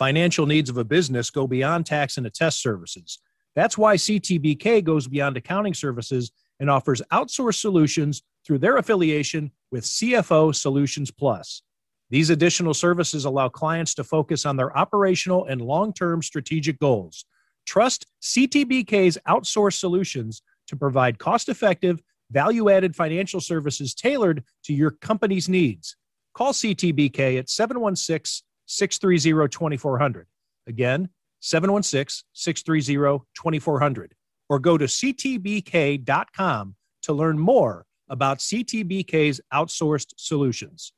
financial needs of a business go beyond tax and attest services. That's why CTBK goes beyond accounting services and offers outsourced solutions through their affiliation with CFO Solutions Plus. These additional services allow clients to focus on their operational and long term strategic goals. Trust CTBK's outsourced solutions to provide cost effective, value added financial services tailored to your company's needs. Call CTBK at 716 630 2400. Again, 716 630 2400. Or go to ctbk.com to learn more about CTBK's outsourced solutions.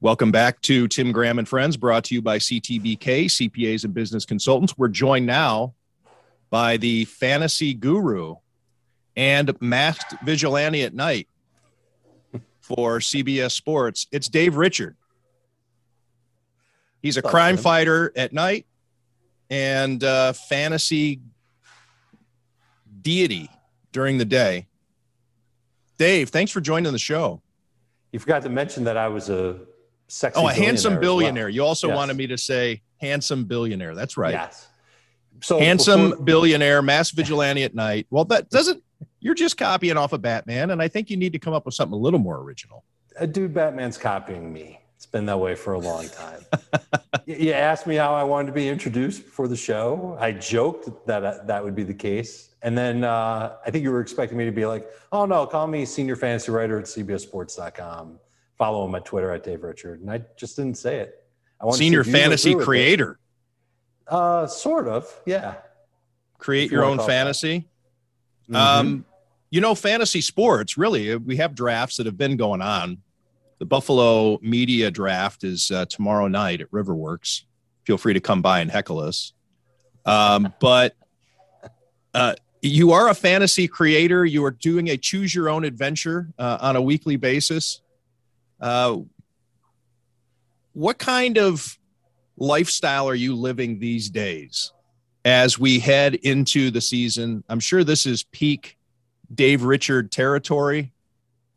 Welcome back to Tim Graham and Friends, brought to you by CTBK, CPAs and Business Consultants. We're joined now by the fantasy guru and masked vigilante at night for CBS Sports. It's Dave Richard. He's a crime fighter at night and uh, fantasy deity during the day. Dave, thanks for joining the show. You forgot to mention that I was a sexy. Oh, a handsome billionaire. Well. You also yes. wanted me to say handsome billionaire. That's right. Yes. So handsome before, billionaire, mass vigilante at night. Well, that doesn't. You're just copying off of Batman, and I think you need to come up with something a little more original. A dude, Batman's copying me. It's been that way for a long time. you asked me how I wanted to be introduced for the show. I joked that uh, that would be the case. And then uh, I think you were expecting me to be like, oh no, call me senior fantasy writer at cbssports.com. Follow him at Twitter at Dave Richard. And I just didn't say it. I senior fantasy creator. Uh, sort of, yeah. Create your own fantasy. Mm-hmm. Um, you know, fantasy sports, really, we have drafts that have been going on. The Buffalo Media Draft is uh, tomorrow night at Riverworks. Feel free to come by and heckle us. Um, but uh, you are a fantasy creator. You are doing a choose your own adventure uh, on a weekly basis. Uh, what kind of lifestyle are you living these days as we head into the season? I'm sure this is peak Dave Richard territory,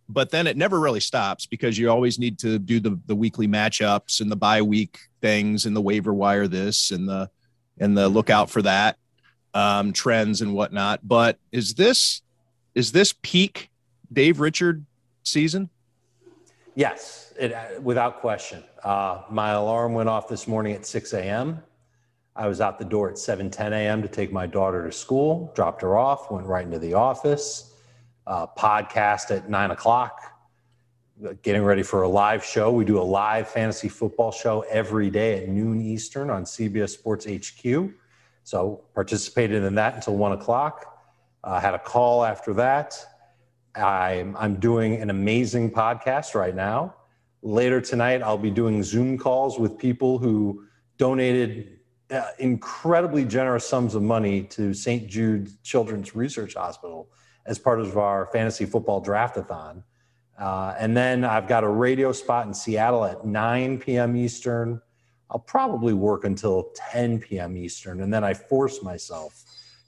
but then it never really stops because you always need to do the, the weekly matchups and the bye week things and the waiver wire this and the and the lookout for that um, trends and whatnot. But is this is this peak Dave Richard season? Yes, it, without question. Uh, my alarm went off this morning at 6 a.m. I was out the door at 7 10 a.m. to take my daughter to school, dropped her off, went right into the office, uh, podcast at 9 o'clock, getting ready for a live show. We do a live fantasy football show every day at noon Eastern on CBS Sports HQ. So participated in that until one o'clock. Uh, had a call after that. I'm, I'm doing an amazing podcast right now. Later tonight, I'll be doing Zoom calls with people who donated uh, incredibly generous sums of money to St. Jude Children's Research Hospital as part of our fantasy football draftathon. Uh, and then I've got a radio spot in Seattle at 9 p.m. Eastern, I'll probably work until 10 p.m. Eastern, and then I force myself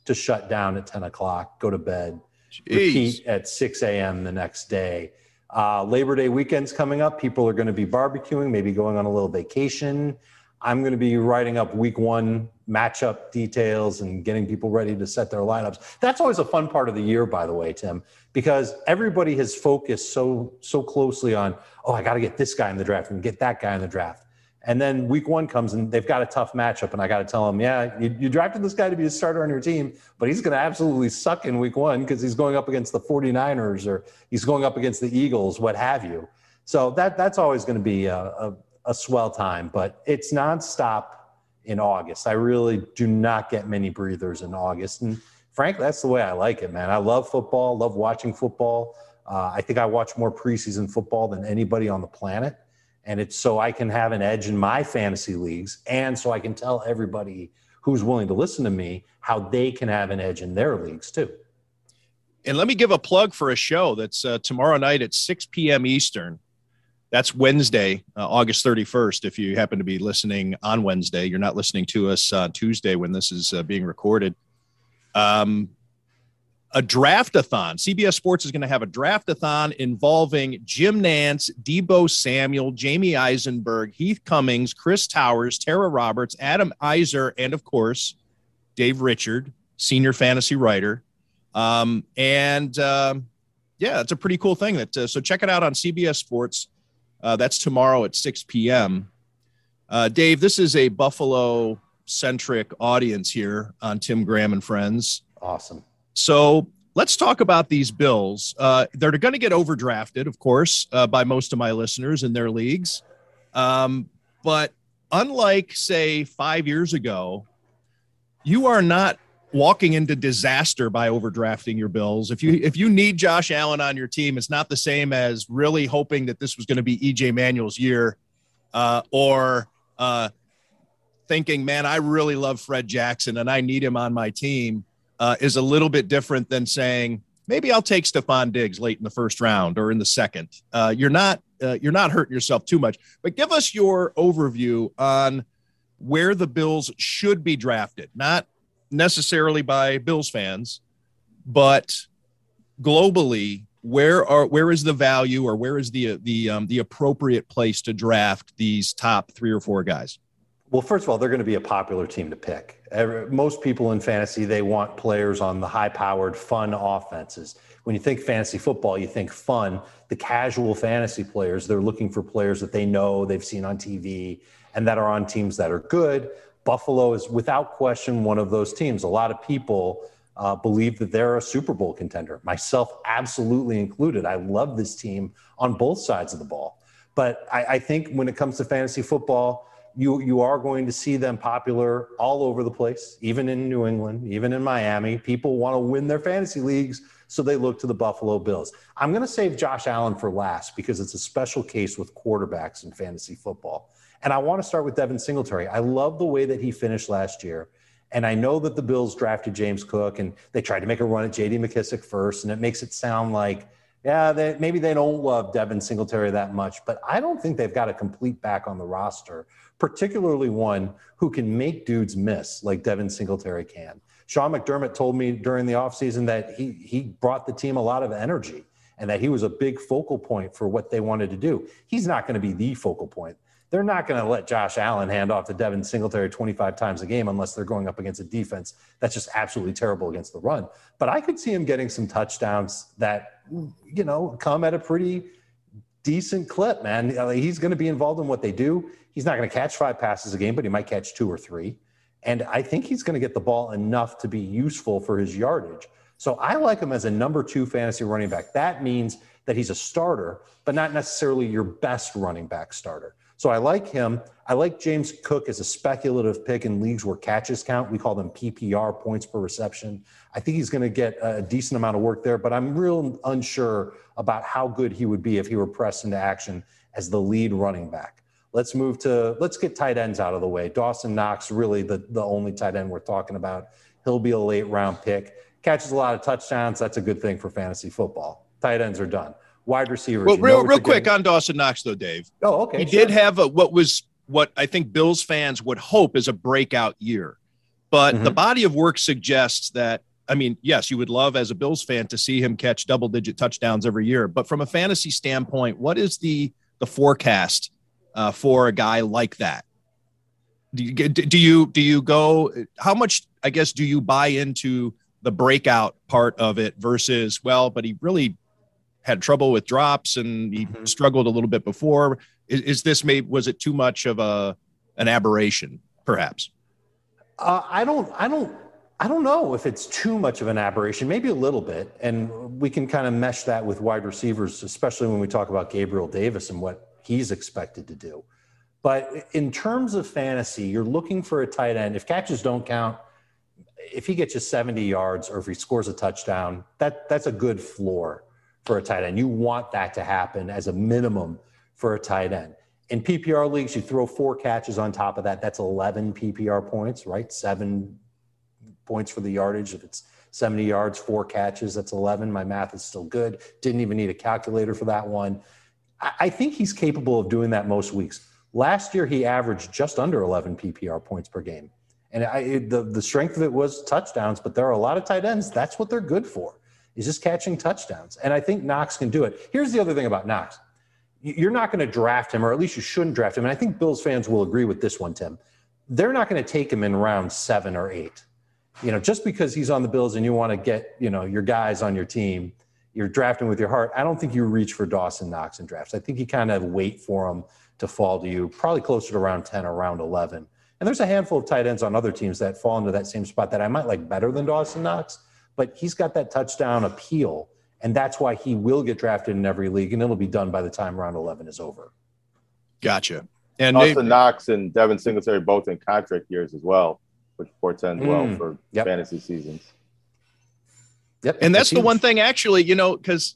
to shut down at 10 o'clock, go to bed, Jeez. repeat at 6 a.m. the next day. Uh, Labor Day weekend's coming up. People are going to be barbecuing, maybe going on a little vacation. I'm going to be writing up week one matchup details and getting people ready to set their lineups. That's always a fun part of the year, by the way, Tim, because everybody has focused so so closely on, oh, I got to get this guy in the draft and get that guy in the draft. And then week one comes and they've got a tough matchup. And I got to tell them, yeah, you, you, drafted this guy to be a starter on your team, but he's going to absolutely suck in week one because he's going up against the 49ers or he's going up against the Eagles, what have you. So that that's always going to be a, a, a swell time, but it's nonstop in August. I really do not get many breathers in August. And frankly, that's the way I like it, man. I love football, love watching football. Uh, I think I watch more preseason football than anybody on the planet and it's so I can have an edge in my fantasy leagues and so I can tell everybody who's willing to listen to me how they can have an edge in their leagues too. And let me give a plug for a show that's uh, tomorrow night at 6 p.m. Eastern. That's Wednesday, uh, August 31st. If you happen to be listening on Wednesday, you're not listening to us on Tuesday when this is uh, being recorded. Um, a draftathon. CBS Sports is going to have a draftathon involving Jim Nantz, Deebo Samuel, Jamey Eisenberg, Heath Cummings, Chris Towers, Tara Roberts, Adam Aizer, and of course, Dave Richard, senior fantasy writer. Um, and um, yeah, it's a pretty cool thing. That uh, so check it out on CBS Sports. Uh, that's tomorrow at 6 p.m. Uh, Dave, this is a Buffalo centric audience here on Tim Graham and Friends. Awesome. So let's talk about these Bills. Uh, they're going to get overdrafted, of course, uh, by most of my listeners in their leagues. Um, but unlike, say, five years ago, you are not walking into disaster by overdrafting your Bills. If you if you need Josh Allen on your team, it's not the same as really hoping that this was going to be EJ Manuel's year, uh, or uh, thinking, man, I really love Fred Jackson and I need him on my team uh, is a little bit different than saying maybe I'll take Stefon Diggs late in the first round or in the second. Uh, you're not uh, you're not hurting yourself too much. But give us your overview on where the Bills should be drafted, not necessarily by Bills fans, but globally. Where are where is the value or where is the the um, the appropriate place to draft these top three or four guys? Well, first of all, they're going to be a popular team to pick. Most people in fantasy, they want players on the high powered, fun offenses. When you think fantasy football, you think fun. The casual fantasy players, they're looking for players that they know, they've seen on TV, and that are on teams that are good. Buffalo is without question one of those teams. A lot of people uh, believe that they're a Super Bowl contender, myself absolutely included. I love this team on both sides of the ball. But I, I think when it comes to fantasy football, you you are going to see them popular all over the place, even in New England, even in Miami. People want to win their fantasy leagues, so they look to the Buffalo Bills. I'm going to save Josh Allen for last because it's a special case with quarterbacks in fantasy football. And I want to start with Devin Singletary. I love the way that he finished last year. And I know that the Bills drafted James Cook and they tried to make a run at JD McKissic first, and it makes it sound like yeah, they, maybe they don't love Devin Singletary that much, but I don't think they've got a complete back on the roster particularly one who can make dudes miss like Devin Singletary can. Sean McDermott told me during the offseason that he he brought the team a lot of energy and that he was a big focal point for what they wanted to do. He's not going to be the focal point. They're not going to let Josh Allen hand off to Devin Singletary 25 times a game unless they're going up against a defense that's just absolutely terrible against the run. But I could see him getting some touchdowns that, you know, come at a pretty decent clip, man. He's going to be involved in what they do. He's not going to catch five passes a game, but he might catch two or three. And I think he's going to get the ball enough to be useful for his yardage. So I like him as a number two fantasy running back. That means that he's a starter, but not necessarily your best running back starter. So I like him. I like James Cook as a speculative pick in leagues where catches count. We call them PPR points per reception. I think he's going to get a decent amount of work there, but I'm real unsure about how good he would be if he were pressed into action as the lead running back. Let's move to let's get tight ends out of the way. Dawson Knox, really the, the only tight end we're talking about. He'll be a late round pick. Catches a lot of touchdowns. That's a good thing for fantasy football. Tight ends are done. Wide receivers. Well, real, real quick getting. on Dawson Knox though, Dave. Oh, okay. He sure. did have a, what was what I think Bills fans would hope is a breakout year, but mm-hmm. the body of work suggests that. I mean, yes, you would love as a Bills fan to see him catch double digit touchdowns every year, but from a fantasy standpoint, what is the the forecast uh, for a guy like that? Do you, do you do you go? How much I guess do you buy into the breakout part of it versus well, but he really had trouble with drops and he mm-hmm. struggled a little bit before. Is, is, this maybe was it too much of a an aberration, perhaps? Uh, I don't. I don't. I don't know if it's too much of an aberration, maybe a little bit. And we can kind of mesh that with wide receivers, especially when we talk about Gabriel Davis and what he's expected to do. But in terms of fantasy, you're looking for a tight end. If catches don't count, if he gets you 70 yards or if he scores a touchdown, that that's a good floor for a tight end. You want that to happen as a minimum for a tight end. In PPR leagues, you throw four catches on top of that. That's 11 PPR points, right? Seven points for the yardage. If it's 70 yards, four catches, that's 11. My math is still good. Didn't even need a calculator for that one. I think he's capable of doing that most weeks. Last year, he averaged just under 11 PPR points per game. And I, the, the strength of it was touchdowns, but there are a lot of tight ends. That's what they're good for. Is just catching touchdowns. And I think Knox can do it. Here's the other thing about Knox you're not going to draft him, or at least you shouldn't draft him. And I think Bills fans will agree with this one, Tim. They're not going to take him in round seven or eight. You know, just because he's on the Bills and you want to get, you know, your guys on your team, you're drafting with your heart. I don't think you reach for Dawson Knox in drafts. I think you kind of wait for him to fall to you, probably closer to round 10 or round 11. And there's a handful of tight ends on other teams that fall into that same spot that I might like better than Dawson Knox, but he's got that touchdown appeal and that's why he will get drafted in every league, and it'll be done by the time round 11 is over. Gotcha. And Austin maybe, Knox and Devin Singletary both in contract years as well, which portends mm, well for yep. fantasy seasons. Yep. And that's, that's the one thing, actually, you know, because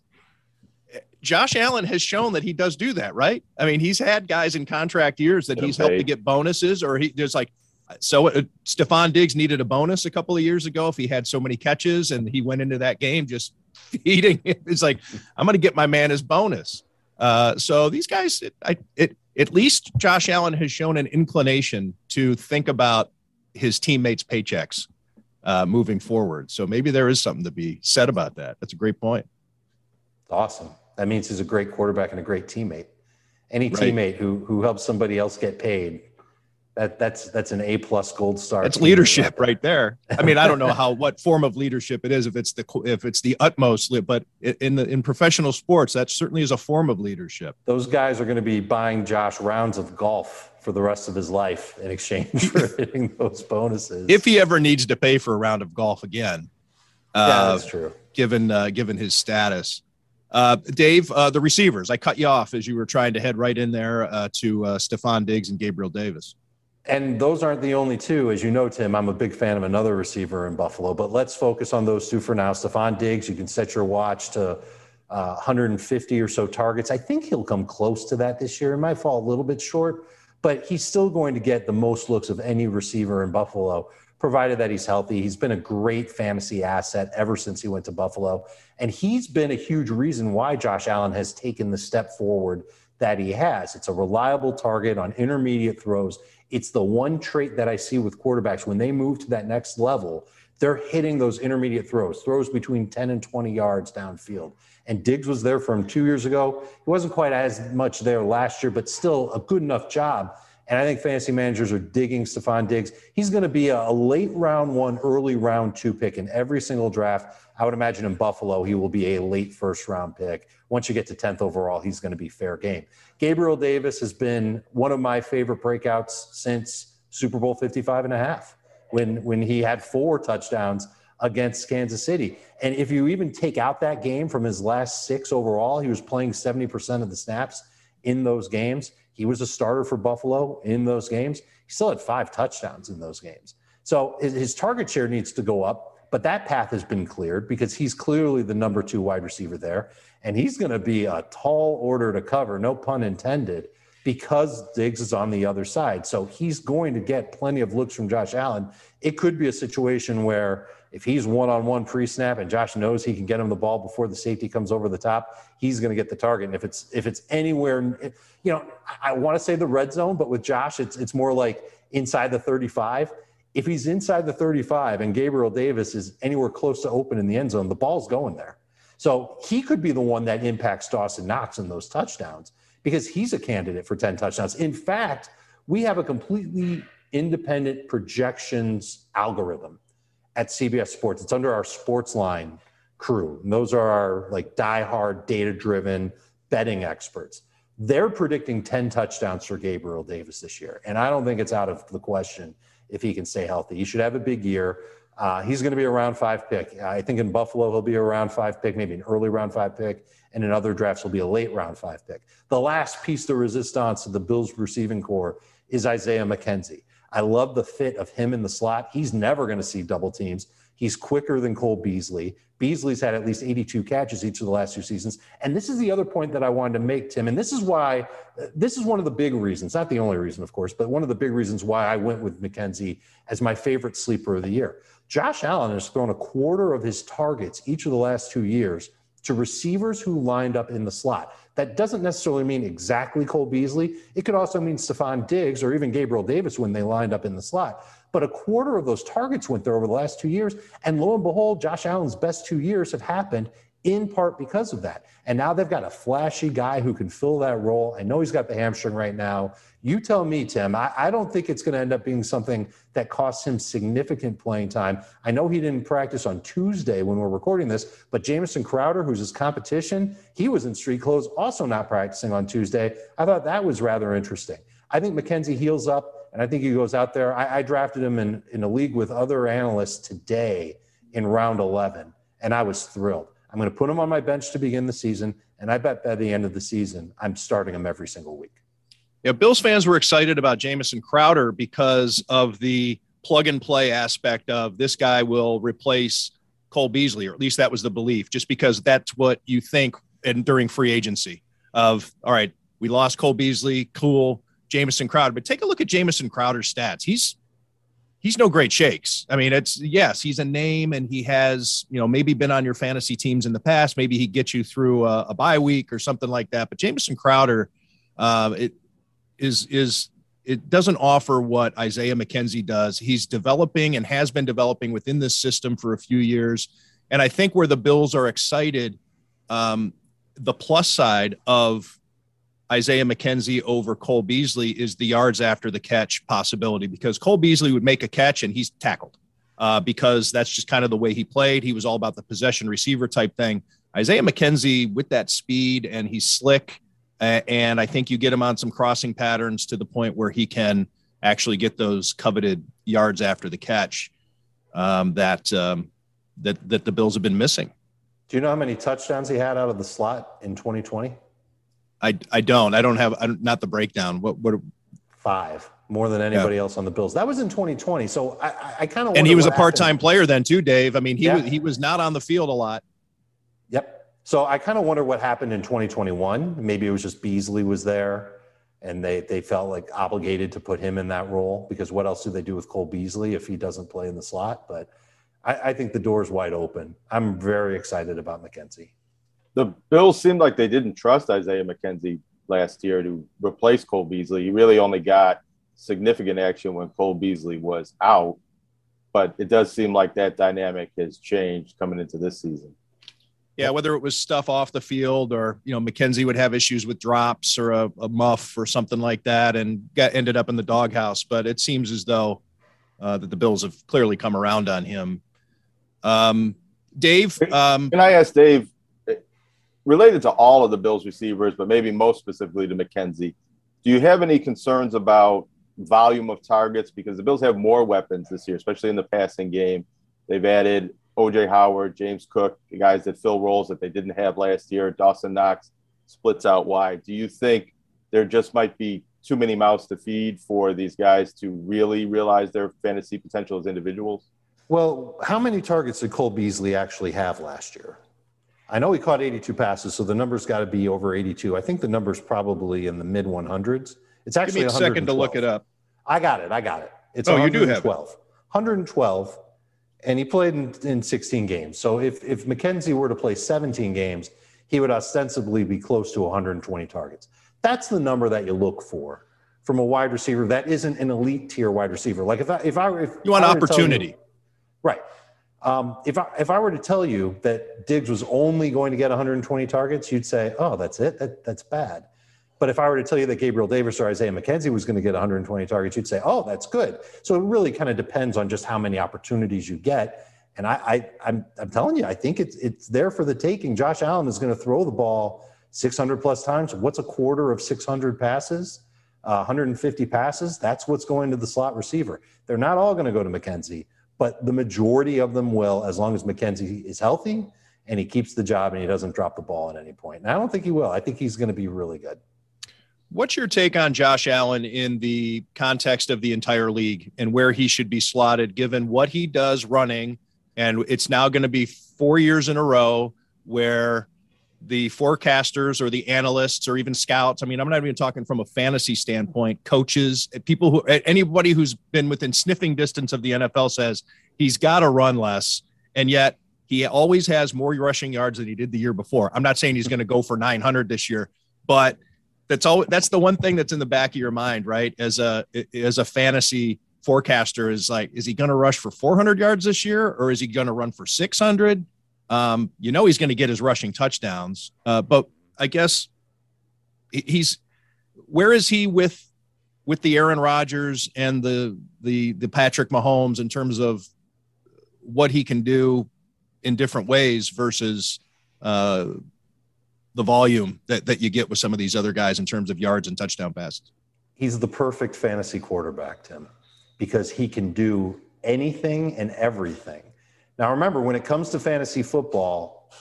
Josh Allen has shown that he does do that, right? I mean, he's had guys in contract years that he's helped to get bonuses, or he there's like so uh, Stefon Diggs needed a bonus a couple of years ago if he had so many catches and he went into that game just feeding It's like I'm going to get my man his bonus. Uh, so these guys, it, I, it, at least Josh Allen has shown an inclination to think about his teammates' paychecks uh, moving forward. So maybe there is something to be said about that. That's a great point. Awesome. That means he's a great quarterback and a great teammate. Any right. teammate who who helps somebody else get paid that that's that's an A plus gold star. It's leadership right there. I mean, I don't know how what form of leadership it is if it's the if it's the utmost, but in the in professional sports, that certainly is a form of leadership. Those guys are going to be buying Josh rounds of golf for the rest of his life in exchange for hitting those bonuses. If he ever needs to pay for a round of golf again, yeah, uh, that's true. Given uh, given his status. Uh, Dave, uh, the receivers. I cut you off as you were trying to head right in there uh, to uh, Stefon Diggs and Gabriel Davis. And those aren't the only two. As you know, Tim, I'm a big fan of another receiver in Buffalo, but let's focus on those two for now. Stefon Diggs, you can set your watch to uh, 150 or so targets. I think he'll come close to that this year. It might fall a little bit short, but he's still going to get the most looks of any receiver in Buffalo, provided that he's healthy. He's been a great fantasy asset ever since he went to Buffalo. And he's been a huge reason why Josh Allen has taken the step forward that he has. It's a reliable target on intermediate throws it's the one trait that I see with quarterbacks when they move to that next level, they're hitting those intermediate throws, throws between 10 and 20 yards downfield. And Diggs was there from two years ago. He wasn't quite as much there last year, but still a good enough job. And I think fantasy managers are digging Stefon Diggs. He's going to be a late round one, early round two pick in every single draft. I would imagine in Buffalo, he will be a late first round pick. Once you get to 10th overall, he's going to be fair game. Gabriel Davis has been one of my favorite breakouts since Super Bowl 55 and a half when, when he had four touchdowns against Kansas City. And if you even take out that game from his last six overall, he was playing 70% of the snaps in those games. He was a starter for Buffalo in those games. He still had five touchdowns in those games. So his target share needs to go up. But that path has been cleared because he's clearly the number two wide receiver there. And he's going to be a tall order to cover, no pun intended, because Diggs is on the other side. So he's going to get plenty of looks from Josh Allen. It could be a situation where if he's one on one pre snap and Josh knows he can get him the ball before the safety comes over the top, he's going to get the target. And if it's if it's anywhere, you know, I, want to say the red zone, but with Josh, it's it's more like inside the 35 if he's inside the 35 and Gabriel Davis is anywhere close to open in the end zone, the ball's going there. So he could be the one that impacts Dawson Knox in those touchdowns because he's a candidate for 10 touchdowns. In fact, we have a completely independent projections algorithm at CBS Sports. It's under our SportsLine crew. And those are our like diehard data driven betting experts. They're predicting 10 touchdowns for Gabriel Davis this year. And I don't think it's out of the question if he can stay healthy. He should have a big year. Uh, he's going to be a round five pick. I think in Buffalo, he'll be a round five pick, maybe an early round five pick. And in other drafts, he'll be a late round five pick. The last piece de resistance of the Bills receiving corps is Isaiah McKenzie. I love the fit of him in the slot. He's never going to see double teams. He's quicker than Cole Beasley. Beasley's had at least 82 catches each of the last two seasons. And this is the other point that I wanted to make, Tim. And this is why, this is one of the big reasons, not the only reason, of course, but one of the big reasons why I went with McKenzie as my favorite sleeper of the year. Josh Allen has thrown a quarter of his targets each of the last two years to receivers who lined up in the slot. That doesn't necessarily mean exactly Cole Beasley. It could also mean Stefon Diggs or even Gabriel Davis when they lined up in the slot. But a quarter of those targets went there over the last two years. And lo and behold, Josh Allen's best two years have happened in part because of that. And now they've got a flashy guy who can fill that role. I know he's got the hamstring right now. You tell me, Tim. I, I don't think it's going to end up being something that costs him significant playing time. I know he didn't practice on Tuesday when we're recording this, but Jamison Crowder, who's his competition, he was in street clothes, also not practicing on Tuesday. I thought that was rather interesting. I think McKenzie heals up, and I think he goes out there. I, I drafted him in, in a league with other analysts today in round 11, and I was thrilled. I'm going to put him on my bench to begin the season, and I bet by the end of the season, I'm starting him every single week. Yeah, Bills fans were excited about Jamison Crowder because of the plug and play aspect of this guy will replace Cole Beasley, or at least that was the belief, just because that's what you think and during free agency of all right, we lost Cole Beasley, cool, Jamison Crowder. But take a look at Jamison Crowder's stats. He's he's no great shakes. I mean, it's yes, he's a name and he has, you know, maybe been on your fantasy teams in the past. Maybe he gets you through a, a bye week or something like that. But Jamison Crowder, uh, it is is it doesn't offer what Isaiah McKenzie does. He's developing and has been developing within this system for a few years. And I think where the Bills are excited, um, the plus side of Isaiah McKenzie over Cole Beasley is the yards after the catch possibility because Cole Beasley would make a catch and he's tackled uh, because that's just kind of the way he played. He was all about the possession receiver type thing. Isaiah McKenzie with that speed and he's slick. Uh, and I think you get him on some crossing patterns to the point where he can actually get those coveted yards after the catch um, that um, that that the Bills have been missing. Do you know how many touchdowns he had out of the slot in 2020? I I don't. I don't have I don't, not the breakdown. What what five more than anybody yeah. else on the Bills. That was in 2020. So I, I kind of and he was a part time player then too, Dave. I mean, he yeah. was he was not on the field a lot. Yep. So I kind of wonder what happened in 2021. Maybe it was just Beasley was there, and they they felt like obligated to put him in that role because what else do they do with Cole Beasley if he doesn't play in the slot? But I, I think the door is wide open. I'm very excited about McKenzie the Bills seemed like they didn't trust Isaiah McKenzie last year to replace Cole Beasley. He really only got significant action when Cole Beasley was out, but it does seem like that dynamic has changed coming into this season. Yeah, whether it was stuff off the field or you know McKenzie would have issues with drops or a, a muff or something like that, and got ended up in the doghouse. But it seems as though uh, that the Bills have clearly come around on him. Um, Dave, um, can I ask Dave? Related to all of the Bills receivers, but maybe most specifically to McKenzie, do you have any concerns about volume of targets? Because the Bills have more weapons this year, especially in the passing game. They've added OJ Howard, James Cook, the guys that fill roles that they didn't have last year. Dawson Knox splits out wide. Do you think there just might be too many mouths to feed for these guys to really realize their fantasy potential as individuals? Well, how many targets did Cole Beasley actually have last year? I know he caught 82 passes, so the number's got to be over 82. I think the number's probably in the mid 100s. It's actually Give me a second to look it up. I got it. I got it. It's oh, you do have it. 112, and he played in, in 16 games. So if if McKenzie were to play 17 games, he would ostensibly be close to 120 targets. That's the number that you look for from a wide receiver that isn't an elite tier wide receiver. Like if I if I if you want opportunity, you, right? Um, if I if I were to tell you that Diggs was only going to get 120 targets, you'd say, "Oh, that's it. That, that's bad." But if I were to tell you that Gabriel Davis or Isaiah McKenzie was going to get 120 targets, you'd say, "Oh, that's good." So it really kind of depends on just how many opportunities you get. And I, I I'm I'm telling you, I think it's it's there for the taking. Josh Allen is going to throw the ball 600 plus times. What's a quarter of 600 passes? Uh, 150 passes. That's what's going to the slot receiver. They're not all going to go to McKenzie but the majority of them will as long as McKenzie is healthy and he keeps the job and he doesn't drop the ball at any point. And I don't think he will. I think he's going to be really good. What's your take on Josh Allen in the context of the entire league and where he should be slotted given what he does running? And it's now going to be four years in a row where the forecasters or the analysts or even scouts. I mean, I'm not even talking from a fantasy standpoint. Coaches, people who anybody who's been within sniffing distance of the NFL says he's got to run less, and yet He always has more rushing yards than he did the year before. I'm not saying he's going to go for 900 this year, but that's all. That's the one thing that's in the back of your mind, right? As a as a fantasy forecaster, is like, is he going to rush for 400 yards this year, or is he going to run for 600? Um, you know, he's going to get his rushing touchdowns, uh, but I guess he's where is he with with the Aaron Rodgers and the the the Patrick Mahomes in terms of what he can do in different ways versus uh, the volume that, that you get with some of these other guys in terms of yards and touchdown passes. He's the perfect fantasy quarterback, Tim, because he can do anything and everything. Now, remember, when it comes to fantasy football,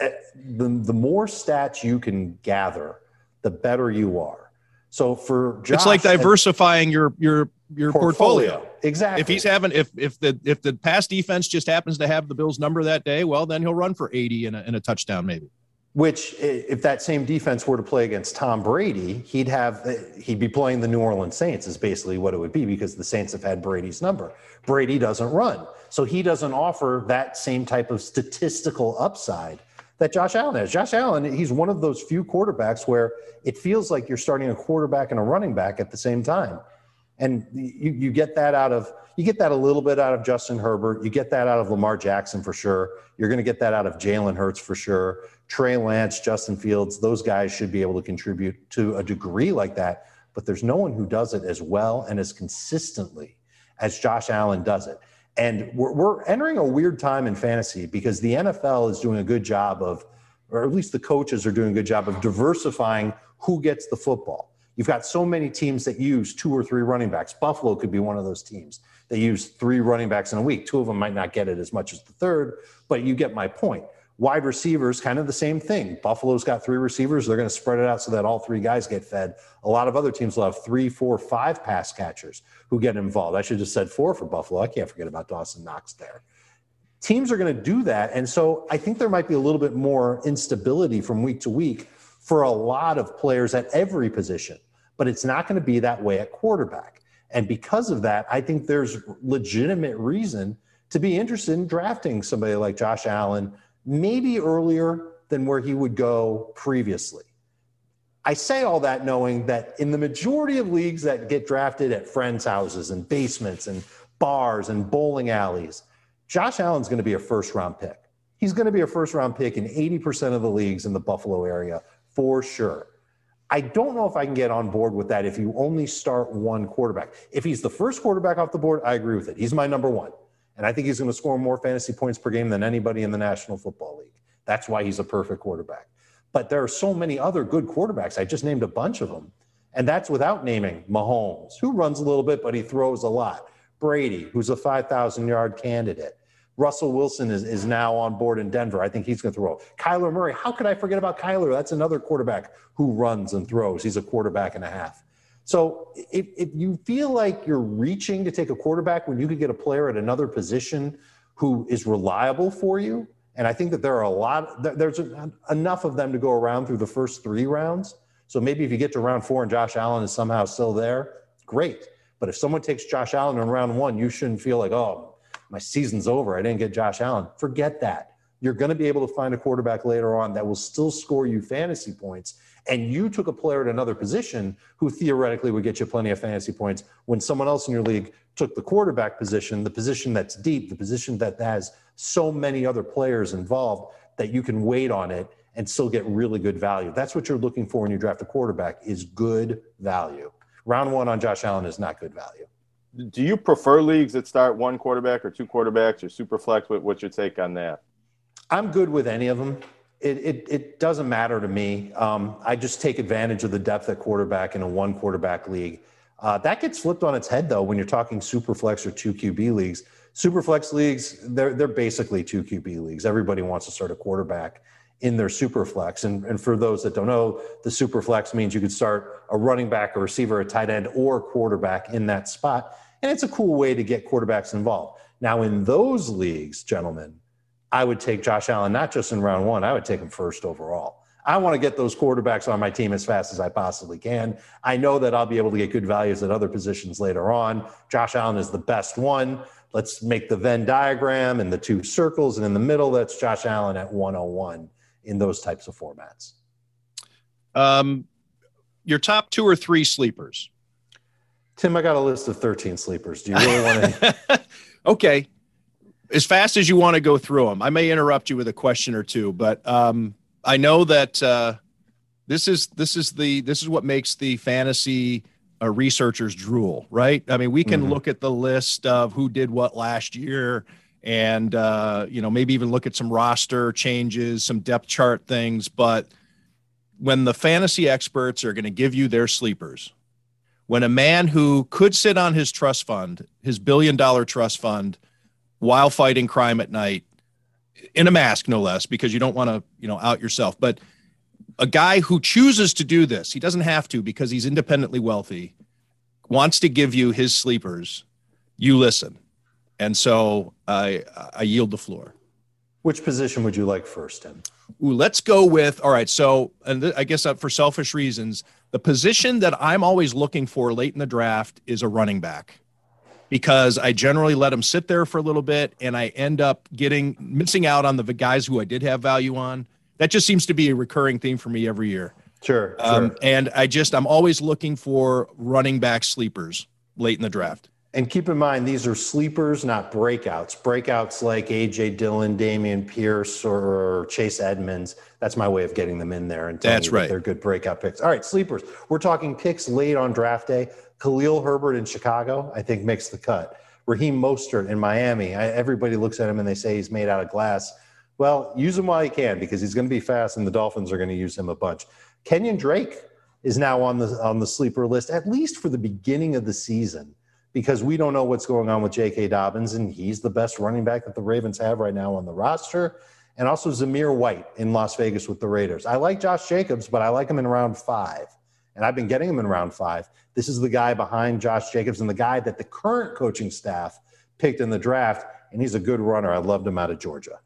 eh, the, the more stats you can gather, the better you are. So for Josh, it's like diversifying your your your portfolio. portfolio. Exactly. If he's having if if the if the pass defense just happens to have the Bills number that day, well then he'll run for 80 and a, and a touchdown maybe. Which if that same defense were to play against Tom Brady, he'd have he'd be playing the New Orleans Saints is basically what it would be because the Saints have had Brady's number. Brady doesn't run. So he doesn't offer that same type of statistical upside that Josh Allen has. Josh Allen, he's one of those few quarterbacks where it feels like you're starting a quarterback and a running back at the same time. And you, you get that out of you get that a little bit out of Justin Herbert. You get that out of Lamar Jackson for sure. You're going to get that out of Jalen Hurts for sure. Trey Lance, Justin Fields, those guys should be able to contribute to a degree like that. But there's no one who does it as well and as consistently as Josh Allen does it. And we're, we're entering a weird time in fantasy because the NFL is doing a good job of, or at least the coaches are doing a good job of diversifying who gets the football. You've got so many teams that use two or three running backs. Buffalo could be one of those teams. They use three running backs in a week. Two of them might not get it as much as the third, but you get my point. Wide receivers, kind of the same thing. Buffalo's got three receivers. They're going to spread it out so that all three guys get fed. A lot of other teams will have three, four, five pass catchers who get involved. I should have said four for Buffalo. I can't forget about Dawson Knox there. Teams are going to do that. And so I think there might be a little bit more instability from week to week for a lot of players at every position, but it's not going to be that way at quarterback. And because of that, I think there's legitimate reason to be interested in drafting somebody like Josh Allen maybe earlier than where he would go previously. I say all that knowing that in the majority of leagues that get drafted at friends' houses and basements and bars and bowling alleys, Josh Allen's going to be a first round pick. He's going to be a first round pick in 80% of the leagues in the Buffalo area for sure. I don't know if I can get on board with that if you only start one quarterback. If he's the first quarterback off the board, I agree with it. He's my number one. And I think he's going to score more fantasy points per game than anybody in the National Football League. That's why he's a perfect quarterback. But there are so many other good quarterbacks. I just named a bunch of them. And that's without naming Mahomes, who runs a little bit, but he throws a lot. Brady, who's a 5,000 yard candidate. Russell Wilson is, is now on board in Denver. I think he's going to throw. Kyler Murray. How could I forget about Kyler? That's another quarterback who runs and throws. He's a quarterback and a half. So if, if you feel like you're reaching to take a quarterback when you could get a player at another position who is reliable for you, and I think that there are a lot, there's enough of them to go around through the first three rounds. So maybe if you get to round four and Josh Allen is somehow still there, great. But if someone takes Josh Allen in round one, you shouldn't feel like, oh, my season's over. I didn't get Josh Allen. Forget that. You're going to be able to find a quarterback later on that will still score you fantasy points and you took a player at another position who theoretically would get you plenty of fantasy points when someone else in your league took the quarterback position, the position that's deep, the position that has so many other players involved that you can wait on it and still get really good value. That's what you're looking for when you draft a quarterback is good value. Round 1 on Josh Allen is not good value. Do you prefer leagues that start one quarterback or two quarterbacks or super flex? What's your take on that? I'm good with any of them it, it, it, doesn't matter to me. Um, I just take advantage of the depth at quarterback in a one quarterback league. Uh, that gets flipped on its head though when you're talking super flex or two QB leagues. Super flex leagues, they're they're basically two QB leagues. Everybody wants to start a quarterback in their super flex. And, and for those that don't know, the super flex means you could start a running back, a receiver, a tight end, or quarterback in that spot. And it's a cool way to get quarterbacks involved. Now, in those leagues, gentlemen, I would take Josh Allen not just in round one, I would take him first overall. I want to get those quarterbacks on my team as fast as I possibly can. I know that I'll be able to get good values at other positions later on. Josh Allen is the best one. Let's make the Venn diagram and the two circles, and in the middle, that's Josh Allen at 101 in those types of formats. Um, your top two or three sleepers. Tim, I got a list of 13 sleepers. Do you really want to? okay. As fast as you want to go through them, I may interrupt you with a question or two, but um, I know that uh, this is this is the this is what makes the fantasy uh, researchers drool, right? I mean, we can mm-hmm. look at the list of who did what last year, and uh, you know maybe even look at some roster changes, some depth chart things, but when the fantasy experts are going to give you their sleepers, when a man who could sit on his trust fund, his billion dollar trust fund, while fighting crime at night, in a mask, no less, because you don't want to, you know, out yourself, but a guy who chooses to do this, he doesn't have to because he's independently wealthy, wants to give you his sleepers, you listen. And so I, I yield the floor. Which position would you like first, Tim? Ooh, let's go with all right. So, and I guess uh, for selfish reasons, the position that I'm always looking for late in the draft is a running back because I generally let them sit there for a little bit and I end up getting missing out on the guys who I did have value on. That just seems to be a recurring theme for me every year. Sure, um, sure. And I just, I'm always looking for running back sleepers late in the draft. And keep in mind, these are sleepers, not breakouts. Breakouts like AJ Dillon, Dameon Pierce, or Chase Edmonds. That's my way of getting them in there and telling That's right. That they're good breakout picks. All right, sleepers. We're talking picks late on draft day. Khalil Herbert in Chicago, I think, makes the cut. Raheem Mostert in Miami. I, everybody looks at him and they say he's made out of glass. Well, use him while you can because he's going to be fast, and the Dolphins are going to use him a bunch. Kenyon Drake is now on the on the sleeper list, at least for the beginning of the season because we don't know what's going on with J.K. Dobbins, and he's the best running back that the Ravens have right now on the roster. And also Zamir White in Las Vegas with the Raiders. I like Josh Jacobs, but I like him in round five. And I've been getting him in round five. This is the guy behind Josh Jacobs and the guy that the current coaching staff picked in the draft. And he's a good runner. I loved him out of Georgia.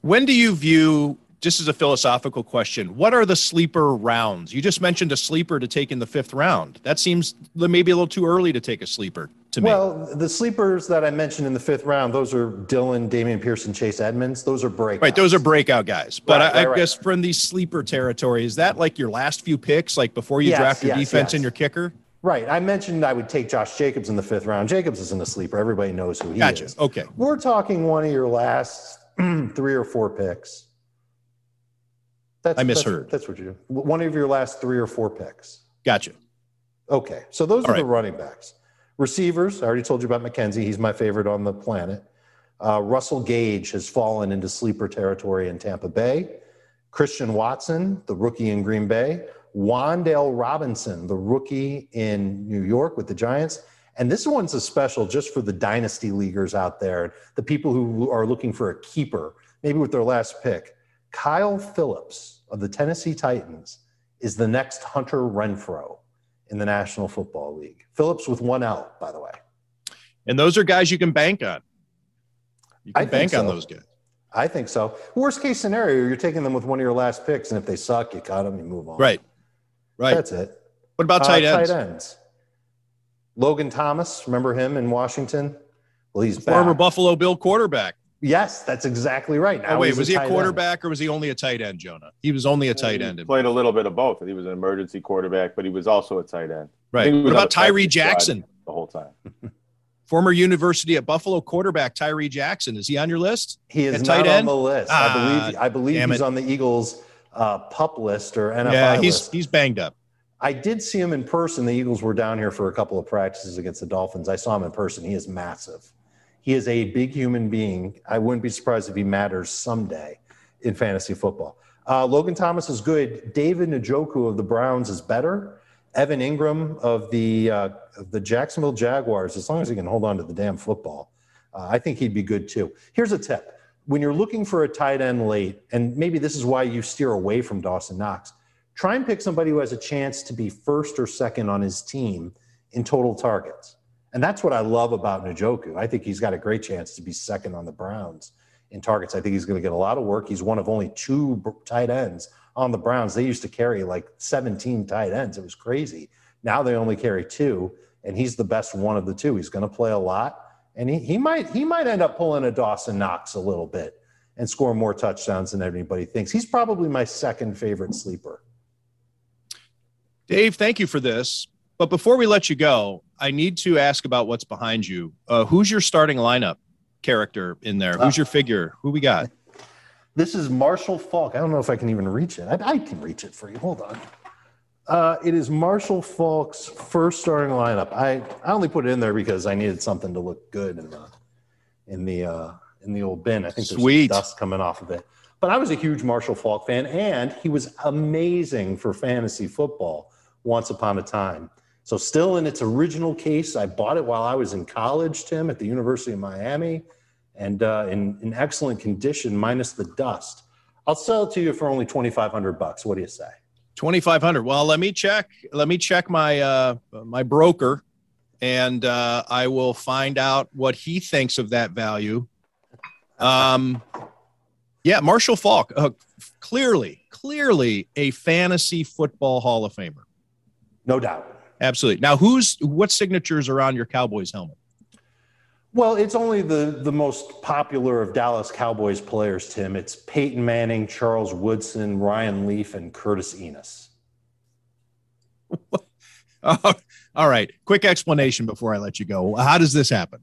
When do you view just as a philosophical question, what are the sleeper rounds? You just mentioned a sleeper to take in the fifth round. That seems maybe a little too early to take a sleeper to me. Well, the sleepers that I mentioned in the fifth round, those are Dillon, Dameon Pearson, Chase Edmonds. Those are break. Right, those are breakout guys. But right, I, I right, guess right. from these sleeper territory, is that like your last few picks, like before you yes, draft your yes, defense yes. and your kicker? Right. I mentioned I would take Josh Jacobs in the fifth round. Jacobs isn't a sleeper. Everybody knows who he gotcha. is. Okay. We're talking one of your last three or four picks. That's, I misheard. That's, that's what you do. One of your last three or four picks. Gotcha. Okay. So those All are the running backs. Receivers, I already told you about McKenzie. He's my favorite on the planet. Uh, Russell Gage has fallen into sleeper territory in Tampa Bay. Christian Watson, the rookie in Green Bay. Wan'Dale Robinson, the rookie in New York with the Giants. And this one's a special just for the dynasty leaguers out there, the people who are looking for a keeper, maybe with their last pick. Kyle Phillips of the Tennessee Titans is the next Hunter Renfrow in the National Football League. Phillips with one out, by the way. And those are guys you can bank on. You can I bank so. on those guys. I think so. Worst case scenario, you're taking them with one of your last picks, and if they suck, you cut them, you move on. Right. Right. That's it. What about tight uh, ends? Tight ends. Logan Thomas, remember him in Washington? Well, he's former. Buffalo Bill quarterback. Yes, that's exactly right. Now oh, wait, was he a quarterback end. or was he only a tight end, Jonah? He was only a tight end. Played a little bit of both. He was an emergency quarterback, but he was also a tight end. Right. What about Tyree Jackson? The whole time. Former University at Buffalo quarterback Tyree Jackson. Is he on your list? He is not end? on the list. Ah, I believe. I believe he's it. on the Eagles' uh, pup list or NFL yeah, he's, list. he's banged up. I did see him in person. The Eagles were down here for a couple of practices against the Dolphins. I saw him in person. He is massive. He is a big human being. I wouldn't be surprised if he matters someday in fantasy football. Uh, Logan Thomas is good. David Njoku of the Browns is better. Evan Engram of the uh, of the Jacksonville Jaguars, as long as he can hold on to the damn football, uh, I think he'd be good too. Here's a tip: when you're looking for a tight end late, and maybe this is why you steer away from Dawson Knox, try and pick somebody who has a chance to be first or second on his team in total targets. And that's what I love about Njoku. I think he's got a great chance to be second on the Browns in targets. I think he's going to get a lot of work. He's one of only two tight ends on the Browns, they used to carry like 17 tight ends. It was crazy. Now they only carry two, and he's the best one of the two. He's going to play a lot, and he, he might he might end up pulling a Dawson Knox a little bit and score more touchdowns than anybody thinks. He's probably my second favorite sleeper. Dave, thank you for this. But before we let you go, I need to ask about what's behind you. Uh, who's your starting lineup character in there? Who's uh, your figure? Who we got? This is Marshall Faulk. I don't know if I can even reach it. I, I can reach it for you. Hold on. Uh, it is Marshall Faulk's first starting lineup. I, I only put it in there because I needed something to look good in the in the uh, in the old bin. I think there's Sweet. dust coming off of it. But I was a huge Marshall Faulk fan, and he was amazing for fantasy football once upon a time. So, still in its original case, I bought it while I was in college, Tim, at the University of Miami, and uh, in, in excellent condition, minus the dust. I'll sell it to you for only 2500 bucks. What do you say? 2500 well let me check let me check my uh my broker and uh i will find out what he thinks of that value um yeah marshall faulk uh, clearly clearly a fantasy football hall of famer no doubt Absolutely. Now, who's what signatures are on your Cowboys helmet? Well, it's only the the most popular of Dallas Cowboys players, Tim. It's Peyton Manning, Charles Woodson, Ryan Leaf, and Curtis Enis. All right. Quick explanation before I let you go. How does this happen?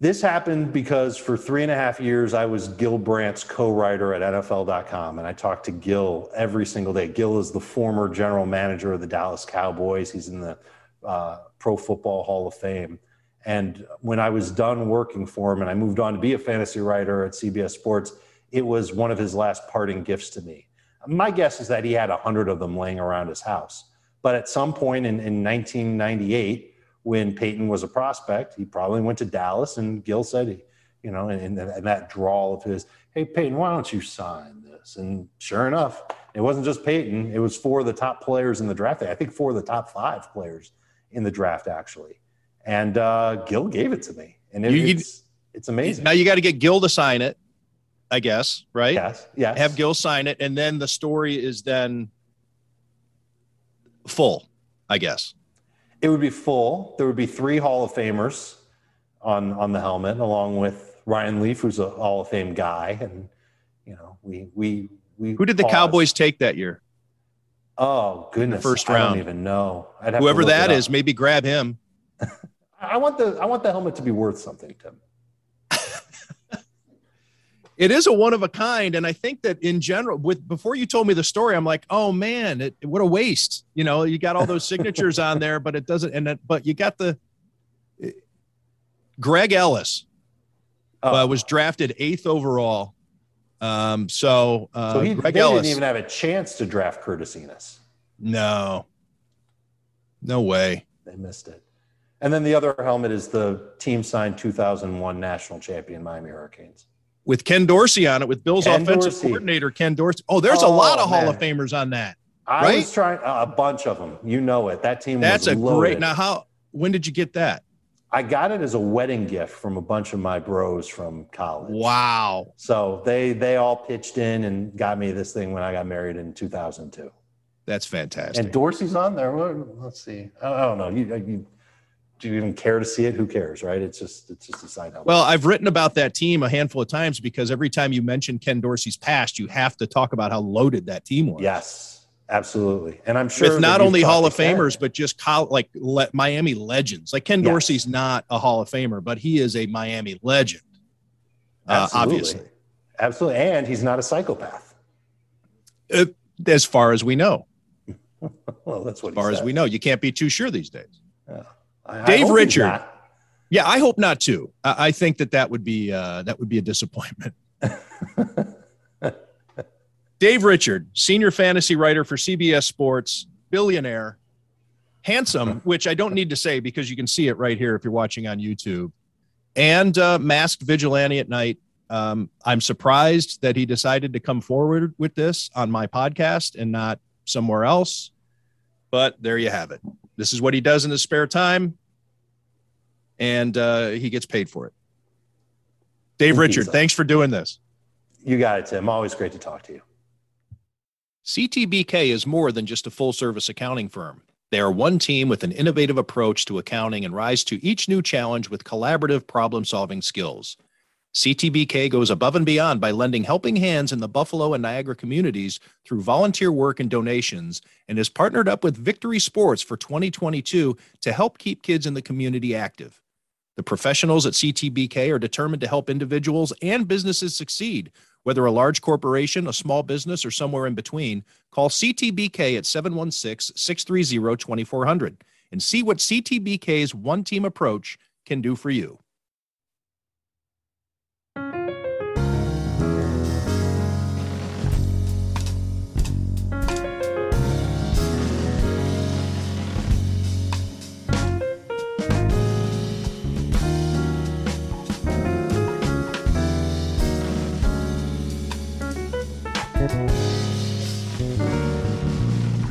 This happened because for three and a half years, I was Gil Brandt's co writer at NFL.com, and I talked to Gil every single day. Gil is the former general manager of the Dallas Cowboys, he's in the uh, Pro Football Hall of Fame. And when I was done working for him and I moved on to be a fantasy writer at CBS Sports, it was one of his last parting gifts to me. My guess is that he had a hundred of them laying around his house. But at some point in, in 1998, when Peyton was a prospect, he probably went to Dallas, and Gil said, he, you know, and, and that drawl of his, hey, Peyton, why don't you sign this? And sure enough, it wasn't just Peyton, it was four of the top players in the draft. I think four of the top five players in the draft, actually. And uh, Gil gave it to me. And it, you, it's, it's amazing. Now you got to get Gil to sign it, I guess, right? Yes. Yes. Have Gil sign it. And then the story is then full, I guess. It would be full. There would be three Hall of Famers on on the helmet, along with Ryan Leaf, who's a Hall of Fame guy, and you know we we we. Who did the Cowboys take that year? Oh goodness, first round. I don't even know. Whoever that is, maybe grab him. I want the I want the helmet to be worth something, Tim it is a one of a kind and i think that in general with before you told me the story i'm like oh man it, what a waste you know you got all those signatures on there but it doesn't and it, but you got the greg ellis oh. uh, was drafted eighth overall um, so, uh, so he, Greg they Ellis, didn't even have a chance to draft Curtis Enis. No, no way. They missed it. And then the other helmet is the team signed 2001 national champion Miami Hurricanes with Ken Dorsey on it, with Bill's Ken offensive Dorsey. coordinator, Ken Dorsey. Oh, there's oh, a lot of man. Hall of Famers on that. I right? was trying a bunch of them. You know it. That team. That's a loaded. great. Now, how? When did you get that? I got it as a wedding gift from a bunch of my bros from college. Wow. So they they all pitched in and got me this thing when I got married in 2002. That's fantastic. And Dorsey's on there. Let's see. I don't know. You, you do you even care to see it? Who cares, right? It's just it's just a side note. Well, I've written about that team a handful of times because every time you mention Ken Dorsey's past, you have to talk about how loaded that team was. Yes, absolutely. And I'm sure with not only Hall of Famers, but just like le- Miami legends. Like Ken yes. Dorsey's not a Hall of Famer, but he is a Miami legend. Uh, obviously, absolutely, and he's not a psychopath. Uh, as far as we know. well, that's what. As far as we know, you can't be too sure these days. Yeah. I, Dave I Richard. Yeah, I hope not too. I, I think that that would be uh, that would be a disappointment. Dave Richard, senior fantasy writer for CBS Sports, billionaire, handsome, which I don't need to say because you can see it right here if you're watching on YouTube, and uh, masked vigilante at night. Um, I'm surprised that he decided to come forward with this on my podcast and not somewhere else. But there you have it. This is what he does in his spare time, and uh, he gets paid for it. Dave Richard, thanks for doing this. You got it, Tim. Always great to talk to you. CTBK is more than just a full service accounting firm. They are one team with an innovative approach to accounting and rise to each new challenge with collaborative problem solving skills. CTBK goes above and beyond by lending helping hands in the Buffalo and Niagara communities through volunteer work and donations and is partnered up with Victory Sports for 2022 to help keep kids in the community active. The professionals at CTBK are determined to help individuals and businesses succeed whether a large corporation, a small business, or somewhere in between, call CTBK at 716 630 2400 and see what CTBK's one team approach can do for you. You.